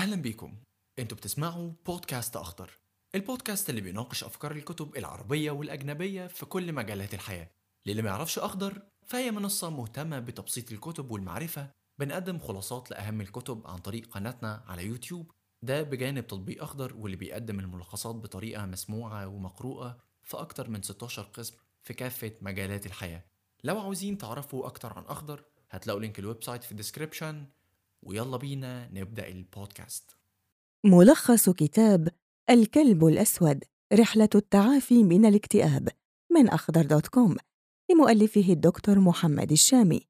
أهلا بيكم. أنتوا بتسمعوا بودكاست أخضر البودكاست اللي بيناقش أفكار الكتب العربية والأجنبية في كل مجالات الحياة. للي ما يعرفش أخضر فهي منصة مهتمة بتبسيط الكتب والمعرفة بنقدم خلاصات لأهم الكتب عن طريق قناتنا على يوتيوب. ده بجانب تطبيق أخضر واللي بيقدم الملخصات بطريقة مسموعة ومقروءة في أكتر من 16 قسم في كافة مجالات الحياة. لو عاوزين تعرفوا أكتر عن أخضر هتلاقوا link ال website في ال description ويلا بينا نبدأ البودكاست. ملخص كتاب الكلب الأسود رحلة التعافي من الاكتئاب من أخضر dot com لمؤلفه الدكتور محمد الشامي.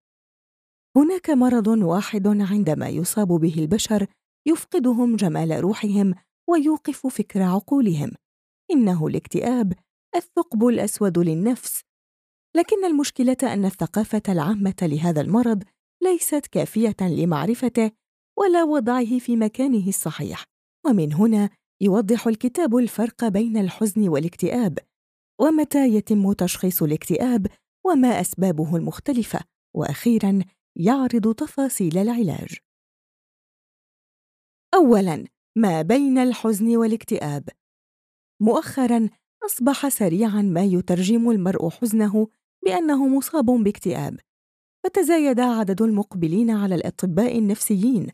هناك مرض واحد عندما يصاب به البشر يفقدهم جمال روحهم ويوقف فكر عقولهم. إنه الاكتئاب الثقب الأسود للنفس. لكن المشكلة أن الثقافة العامة لهذا المرض ليست كافية لمعرفته ولا وضعه في مكانه الصحيح. ومن هنا يوضح الكتاب الفرق بين الحزن والاكتئاب ومتى يتم تشخيص الاكتئاب وما أسبابه المختلفة. وأخيرا يعرض تفاصيل العلاج. اولا ما بين الحزن والاكتئاب. مؤخرا أصبح سريعا ما يترجم المرء حزنه بأنه مصاب باكتئاب. فتزايد عدد المقبلين على الأطباء النفسيين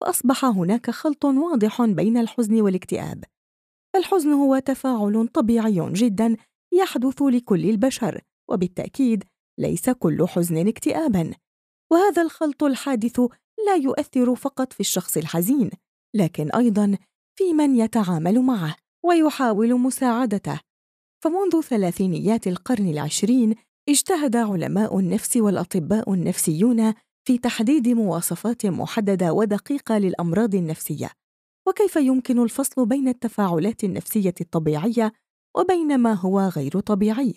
فأصبح هناك خلط واضح بين الحزن والاكتئاب. الحزن هو تفاعل طبيعي جدا يحدث لكل البشر وبالتأكيد ليس كل حزن اكتئابا. وهذا الخلط الحادث لا يؤثر فقط في الشخص الحزين لكن أيضا في من يتعامل معه ويحاول مساعدته. فمنذ ثلاثينيات القرن العشرين اجتهد علماء النفس والأطباء النفسيون في تحديد مواصفات محددة ودقيقة للأمراض النفسية. وكيف يمكن الفصل بين التفاعلات النفسية الطبيعية وبين ما هو غير طبيعي؟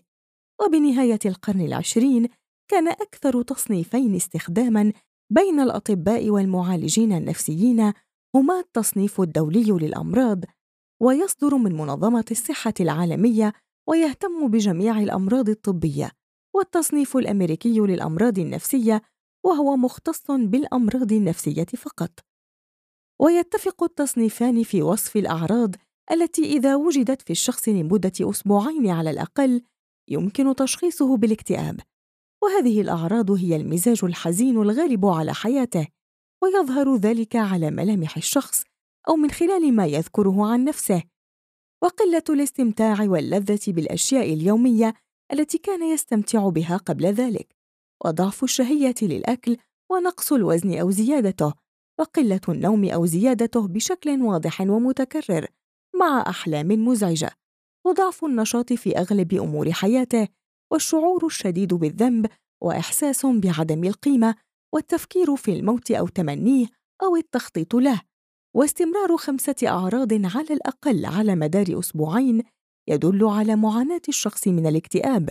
وبنهاية القرن العشرين كان أكثر تصنيفين استخداما بين الأطباء والمعالجين النفسيين هما التصنيف الدولي للأمراض ويصدر من منظمة الصحة العالمية ويهتم بجميع الأمراض الطبية. والتصنيف الأمريكي للأمراض النفسية وهو مختص بالأمراض النفسية فقط. ويتفق التصنيفان في وصف الأعراض التي إذا وجدت في الشخص لمدة أسبوعين على الأقل يمكن تشخيصه بالاكتئاب. وهذه الأعراض هي المزاج الحزين الغالب على حياته ويظهر ذلك على ملامح الشخص أو من خلال ما يذكره عن نفسه. وقلة الاستمتاع واللذة بالأشياء اليومية التي كان يستمتع بها قبل ذلك وضعف الشهيه للأكل ونقص الوزن أو زيادته وقلة النوم أو زيادته بشكل واضح ومتكرر مع أحلام مزعجة وضعف النشاط في أغلب أمور حياته والشعور الشديد بالذنب وإحساس بعدم القيمة والتفكير في الموت أو تمنيه أو التخطيط له واستمرار خمسة أعراض على الأقل على مدار أسبوعين يدل على معاناة الشخص من الاكتئاب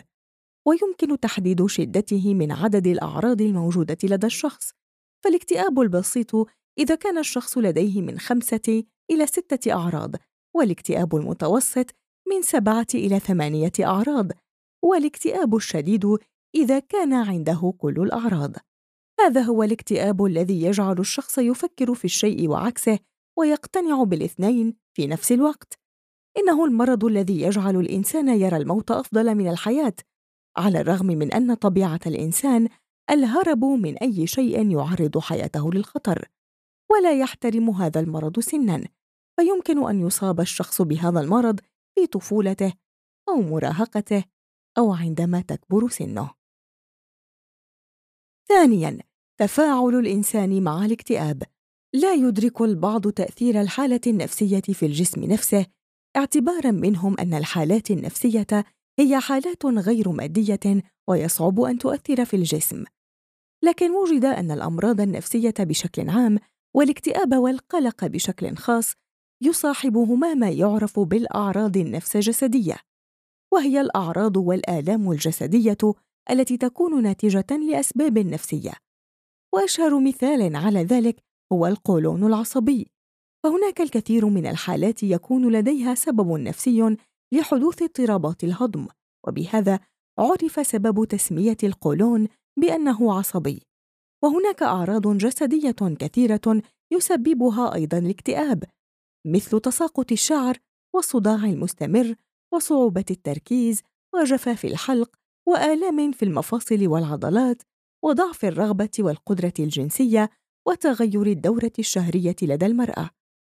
ويمكن تحديد شدته من عدد الأعراض الموجودة لدى الشخص. فالاكتئاب البسيط إذا كان الشخص لديه من خمسة إلى ستة أعراض والاكتئاب المتوسط من سبعة إلى ثمانية أعراض والاكتئاب الشديد إذا كان عنده كل الأعراض. هذا هو الاكتئاب الذي يجعل الشخص يفكر في الشيء وعكسه ويقتنع بالاثنين في نفس الوقت. إنه المرض الذي يجعل الإنسان يرى الموت أفضل من الحياة على الرغم من أن طبيعة الإنسان الهرب من أي شيء يعرض حياته للخطر ولا يحترم هذا المرض سنا فيمكن أن يصاب الشخص بهذا المرض في طفولته أو مراهقته أو عندما تكبر سنه. ثانيا تفاعل الإنسان مع الاكتئاب. لا يدرك البعض تأثير الحالة النفسية في الجسم نفسه اعتبارا منهم أن الحالات النفسية هي حالات غير مادية ويصعب أن تؤثر في الجسم. لكن وجد أن الأمراض النفسية بشكل عام والاكتئاب والقلق بشكل خاص يصاحبهما ما يعرف بالأعراض النفس جسديه وهي الأعراض والآلام الجسدية التي تكون ناتجة لأسباب نفسية. وأشهر مثال على ذلك هو القولون العصبي. فهناك الكثير من الحالات يكون لديها سبب نفسي لحدوث اضطرابات الهضم وبهذا عرف سبب تسمية القولون بأنه عصبي. وهناك أعراض جسدية كثيرة يسببها أيضا الاكتئاب مثل تساقط الشعر والصداع المستمر وصعوبة التركيز وجفاف الحلق وآلام في المفاصل والعضلات وضعف الرغبة والقدرة الجنسية وتغير الدورة الشهرية لدى المرأة.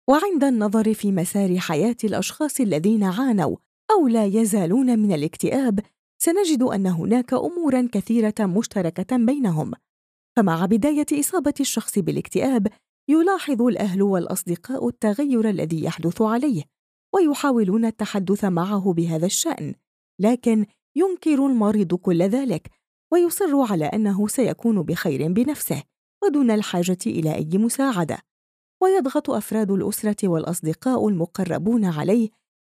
وعند النظر في مسار حياة الأشخاص الذين عانوا أو لا يزالون من الاكتئاب سنجد أن هناك أمورا كثيرة مشتركة بينهم. فمع بداية إصابة الشخص بالاكتئاب يلاحظ الأهل والأصدقاء التغير الذي يحدث عليه ويحاولون التحدث معه بهذا الشأن. لكن ينكر المريض كل ذلك ويصر على أنه سيكون بخير بنفسه ودون الحاجة إلى أي مساعدة. ويضغط أفراد الأسرة والأصدقاء المقربون عليه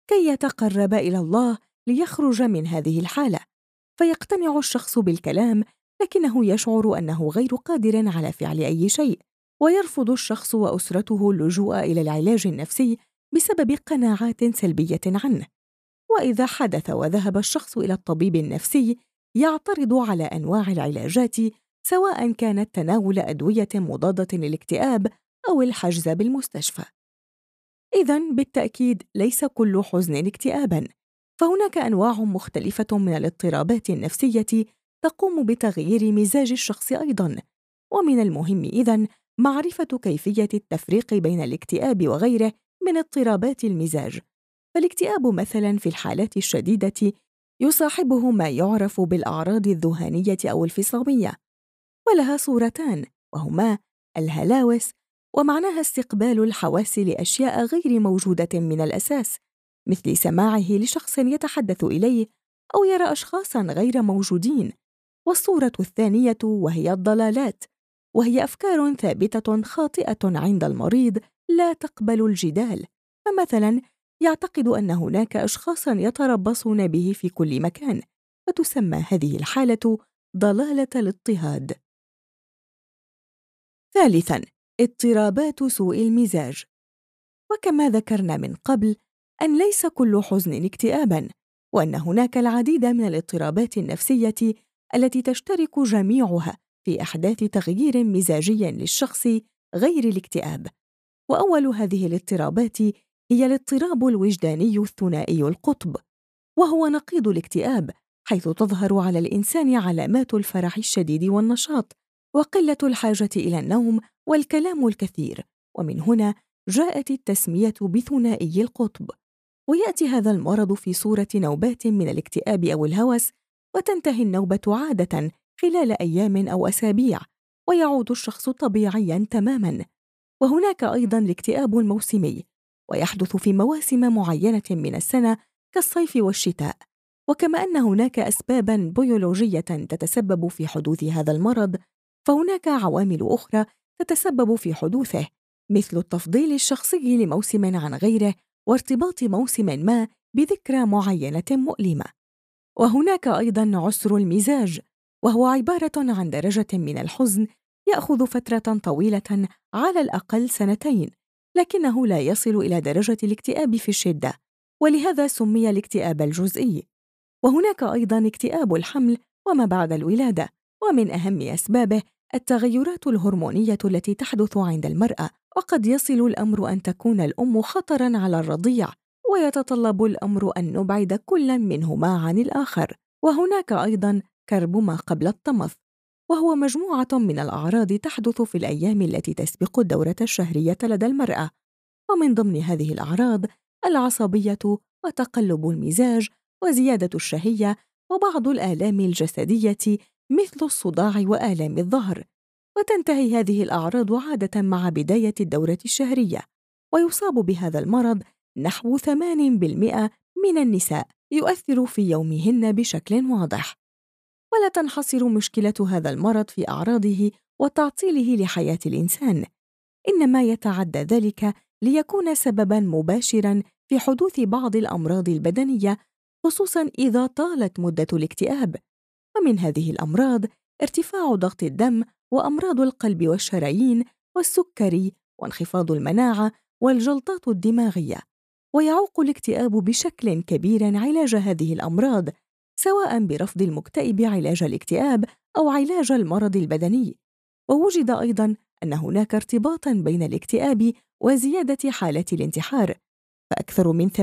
كي يتقرب إلى الله ليخرج من هذه الحالة. فيقتنع الشخص بالكلام لكنه يشعر أنه غير قادر على فعل أي شيء ويرفض الشخص وأسرته اللجوء إلى العلاج النفسي بسبب قناعات سلبية عنه. وإذا حدث وذهب الشخص إلى الطبيب النفسي يعترض على أنواع العلاجات سواء كانت تناول أدوية مضادة للاكتئاب أو الحجز بالمستشفى. إذا بالتأكيد ليس كل حزن اكتئابًا، فهناك أنواع مختلفة من الاضطرابات النفسية تقوم بتغيير مزاج الشخص أيضًا، ومن المهم إذن معرفة كيفية التفريق بين الاكتئاب وغيره من اضطرابات المزاج. فالاكتئاب مثلاً في الحالات الشديدة يصاحبه ما يعرف بالأعراض الذهانية أو الفصامية، ولها صورتان وهما الهلاوس ومعناها استقبال الحواس لأشياء غير موجودة من الأساس مثل سماعه لشخص يتحدث إليه أو يرى اشخاصا غير موجودين. والصورة الثانية وهي الضلالات وهي أفكار ثابتة خاطئة عند المريض لا تقبل الجدال. فمثلا يعتقد أن هناك اشخاصا يتربصون به في كل مكان فتسمى هذه الحالة ضلالة الاضطهاد. ثالثا اضطرابات سوء المزاج. وكما ذكرنا من قبل أن ليس كل حزن اكتئابا وأن هناك العديد من الاضطرابات النفسية التي تشترك جميعها في أحداث تغيير مزاجي للشخص غير الاكتئاب. وأول هذه الاضطرابات هي الاضطراب الوجداني الثنائي القطب وهو نقيض الاكتئاب حيث تظهر على الإنسان علامات الفرح الشديد والنشاط وقلة الحاجة إلى النوم والكلام الكثير ومن هنا جاءت التسمية بثنائي القطب. ويأتي هذا المرض في صورة نوبات من الاكتئاب أو الهوس وتنتهي النوبة عادة خلال أيام أو أسابيع ويعود الشخص طبيعيا تماما. وهناك أيضا الاكتئاب الموسمي ويحدث في مواسم معينة من السنة كالصيف والشتاء. وكما أن هناك اسبابا بيولوجية تتسبب في حدوث هذا المرض فهناك عوامل أخرى تتسبب في حدوثه مثل التفضيل الشخصي لموسم عن غيره وارتباط موسم ما بذكرى معينة مؤلمة. وهناك أيضا عسر المزاج وهو عبارة عن درجة من الحزن يأخذ فترة طويلة على الأقل سنتين لكنه لا يصل إلى درجة الاكتئاب في الشدة ولهذا سمي الاكتئاب الجزئي. وهناك أيضا اكتئاب الحمل وما بعد الولادة ومن أهم أسبابه التغيرات الهرمونية التي تحدث عند المرأة وقد يصل الأمر أن تكون الأم خطرا على الرضيع ويتطلب الأمر أن نبعد كلا منهما عن الآخر وهناك أيضا كرب ما قبل الطمث. وهو مجموعة من الأعراض تحدث في الأيام التي تسبق الدورة الشهرية لدى المرأة. ومن ضمن هذه الأعراض العصبية وتقلب المزاج وزيادة الشهية وبعض الآلام الجسدية مثل الصداع وآلام الظهر وتنتهي هذه الأعراض عادة مع بداية الدورة الشهرية ويصاب بهذا المرض نحو 8% من النساء يؤثر في يومهن بشكل واضح. ولا تنحصر مشكلة هذا المرض في أعراضه وتعطيله لحياة الإنسان إنما يتعدى ذلك ليكون سببا مباشرا في حدوث بعض الأمراض البدنية خصوصا إذا طالت مدة الاكتئاب. ومن هذه الأمراض ارتفاع ضغط الدم وأمراض القلب والشرايين والسكري وانخفاض المناعة والجلطات الدماغية ويعوق الاكتئاب بشكل كبير علاج هذه الأمراض سواء برفض المكتئب علاج الاكتئاب أو علاج المرض البدني. ووجد أيضا أن هناك ارتباطا بين الاكتئاب وزيادة حالة الانتحار فأكثر من 80%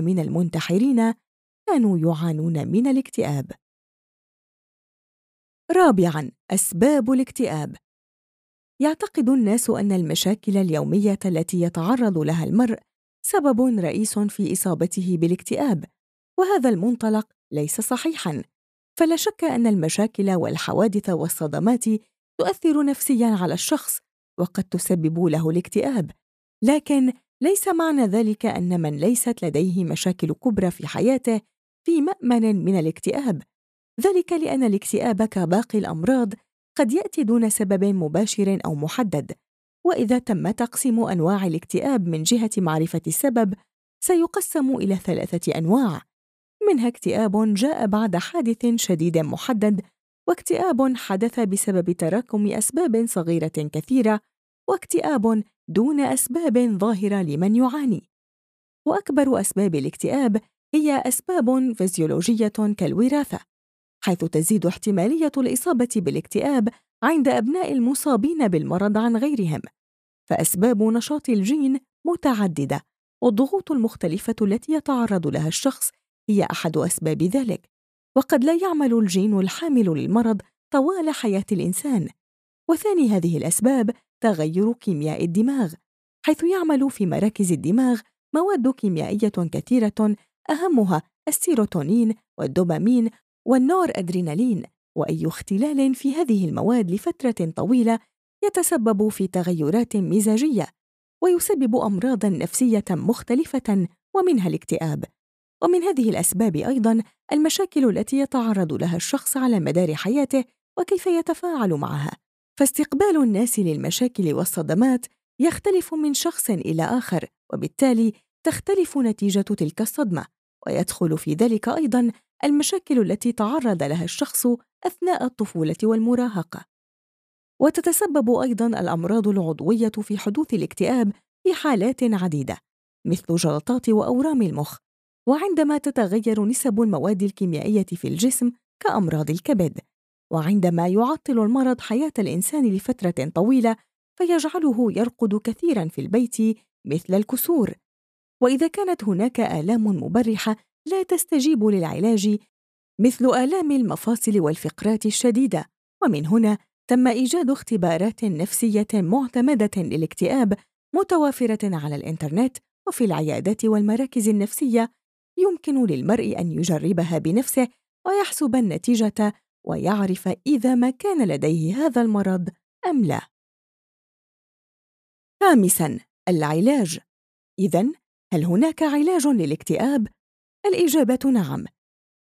من المنتحرين كانوا يعانون من الاكتئاب. رابعاً أسباب الاكتئاب. يعتقد الناس أن المشاكل اليومية التي يتعرض لها المرء سبب رئيس في إصابته بالاكتئاب وهذا المنطلق ليس صحيحاً. فلا شك أن المشاكل والحوادث والصدمات تؤثر نفسياً على الشخص وقد تسبب له الاكتئاب. لكن ليس معنى ذلك أن من ليست لديه مشاكل كبرى في حياته في مأمن من الاكتئاب. ذلك لأن الاكتئاب كباقي الأمراض قد يأتي دون سبب مباشر أو محدد وإذا تم تقسيم أنواع الاكتئاب من جهة معرفة السبب سيقسم إلى ثلاثة أنواع. منها اكتئاب جاء بعد حادث شديد محدد واكتئاب حدث بسبب تراكم أسباب صغيرة كثيرة واكتئاب دون أسباب ظاهرة لمن يعاني. وأكبر أسباب الاكتئاب هي أسباب فيزيولوجية كالوراثة. حيث تزيد احتمالية الإصابة بالاكتئاب عند أبناء المصابين بالمرض عن غيرهم. فأسباب نشاط الجين متعددة والضغوط المختلفة التي يتعرض لها الشخص هي أحد أسباب ذلك. وقد لا يعمل الجين الحامل للمرض طوال حياة الإنسان. وثاني هذه الأسباب تغير كيمياء الدماغ. حيث يعمل في مراكز الدماغ مواد كيميائية كثيرة أهمها السيروتونين والدوبامين والنور أدرينالين وأي اختلال في هذه المواد لفترة طويلة يتسبب في تغيرات مزاجية ويسبب أمراضا نفسية مختلفة ومنها الاكتئاب. ومن هذه الأسباب أيضا المشاكل التي يتعرض لها الشخص على مدار حياته وكيف يتفاعل معها. فاستقبال الناس للمشاكل والصدمات يختلف من شخص إلى آخر وبالتالي تختلف نتيجة تلك الصدمة. ويدخل في ذلك أيضا المشاكل التي تعرض لها الشخص أثناء الطفولة والمراهقة. وتتسبب أيضا الأمراض العضوية في حدوث الاكتئاب في حالات عديدة مثل جلطات وأورام المخ وعندما تتغير نسب المواد الكيميائية في الجسم كأمراض الكبد. وعندما يعطل المرض حياة الإنسان لفترة طويلة فيجعله يرقد كثيرا في البيت مثل الكسور. وإذا كانت هناك آلام مبرحة لا تستجيب للعلاج مثل آلام المفاصل والفقرات الشديدة ومن هنا تم إيجاد اختبارات نفسية معتمدة للاكتئاب متوافرة على الإنترنت وفي العيادات والمراكز النفسية يمكن للمرء أن يجربها بنفسه ويحسب النتيجة ويعرف إذا ما كان لديه هذا المرض أم لا. خامساً العلاج إذا هل هناك علاج للاكتئاب؟ الإجابة نعم،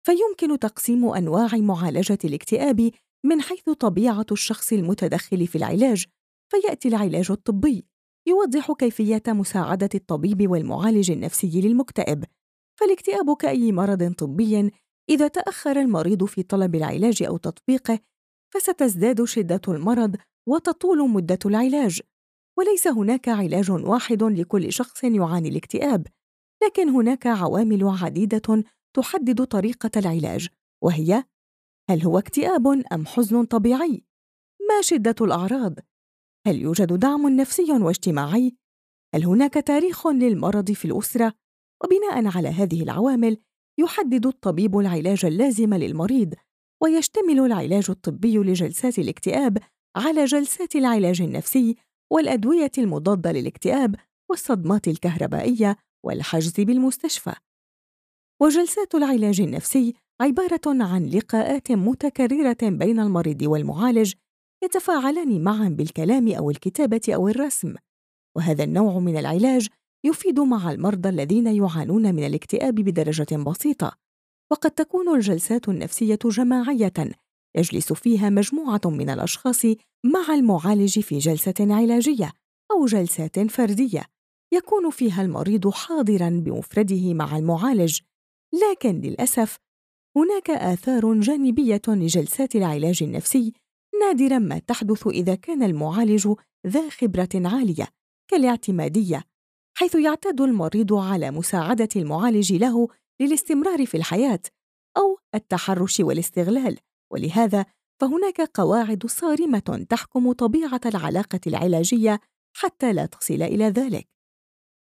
فيمكن تقسيم أنواع معالجة الاكتئاب من حيث طبيعة الشخص المتدخل في العلاج، فيأتي العلاج الطبي يوضح كيفية مساعدة الطبيب والمعالج النفسي للمكتئب، فالاكتئاب كأي مرض طبي إذا تأخر المريض في طلب العلاج أو تطبيقه فستزداد شدة المرض وتطول مدة العلاج. وليس هناك علاج واحد لكل شخص يعاني الاكتئاب لكن هناك عوامل عديدة تحدد طريقة العلاج وهي هل هو اكتئاب أم حزن طبيعي؟ ما شدة الأعراض؟ هل يوجد دعم نفسي واجتماعي؟ هل هناك تاريخ للمرض في الأسرة؟ وبناء على هذه العوامل يحدد الطبيب العلاج اللازم للمريض ويشتمل العلاج الطبي لجلسات الاكتئاب على جلسات العلاج النفسي والأدوية المضادة للاكتئاب والصدمات الكهربائية والحجز بالمستشفى. وجلسات العلاج النفسي عبارة عن لقاءات متكررة بين المريض والمعالج يتفاعلان معا بالكلام أو الكتابة أو الرسم. وهذا النوع من العلاج يفيد مع المرضى الذين يعانون من الاكتئاب بدرجة بسيطة. وقد تكون الجلسات النفسية جماعية يجلس فيها مجموعة من الأشخاص مع المعالج في جلسة علاجية أو جلسات فردية. يكون فيها المريض حاضرا بمفرده مع المعالج. لكن للأسف هناك آثار جانبية لجلسات العلاج النفسي نادرا ما تحدث إذا كان المعالج ذا خبرة عالية كالاعتمادية حيث يعتاد المريض على مساعدة المعالج له للاستمرار في الحياة أو التحرش والاستغلال. ولهذا فهناك قواعد صارمة تحكم طبيعة العلاقة العلاجية حتى لا تصل إلى ذلك.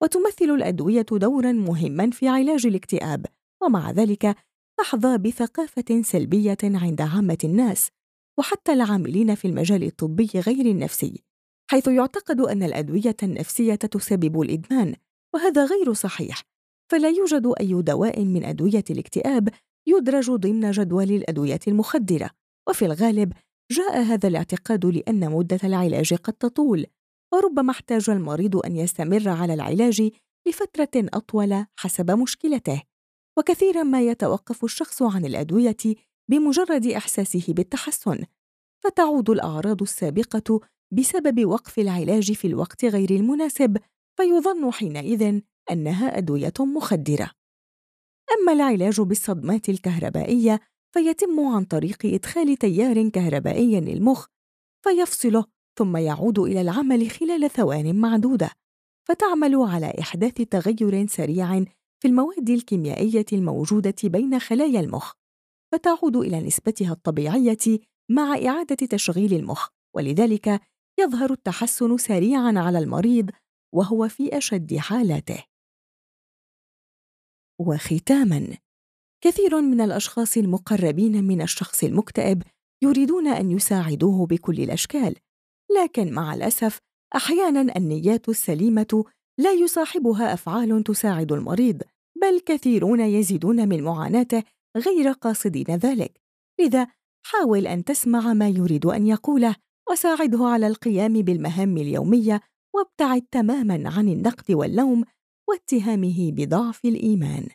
وتمثل الأدوية دورا مهما في علاج الاكتئاب ومع ذلك تحظى بثقافة سلبية عند عامة الناس وحتى العاملين في المجال الطبي غير النفسي حيث يعتقد أن الأدوية النفسية تسبب الإدمان وهذا غير صحيح فلا يوجد أي دواء من أدوية الاكتئاب يدرج ضمن جدول الأدوية المخدرة وفي الغالب جاء هذا الاعتقاد لأن مدة العلاج قد تطول وربما احتاج المريض أن يستمر على العلاج لفترة أطول حسب مشكلته. وكثيرا ما يتوقف الشخص عن الأدوية بمجرد إحساسه بالتحسن فتعود الأعراض السابقة بسبب وقف العلاج في الوقت غير المناسب فيظن حينئذ أنها أدوية مخدرة. أما العلاج بالصدمات الكهربائية فيتم عن طريق إدخال تيار كهربائي للمخ فيفصله ثم يعود إلى العمل خلال ثوان معدودة. فتعمل على إحداث تغير سريع في المواد الكيميائية الموجودة بين خلايا المخ فتعود إلى نسبتها الطبيعية مع إعادة تشغيل المخ ولذلك يظهر التحسن سريعا على المريض وهو في أشد حالاته. وختاما. كثير من الأشخاص المقربين من الشخص المكتئب يريدون أن يساعدوه بكل الأشكال لكن مع الأسف أحيانا النيات السليمة لا يصاحبها أفعال تساعد المريض بل كثيرون يزيدون من معاناته غير قاصدين ذلك. لذا حاول أن تسمع ما يريد أن يقوله وساعده على القيام بالمهام اليومية وابتعد تماما عن النقد واللوم واتهامه بضعف الإيمان.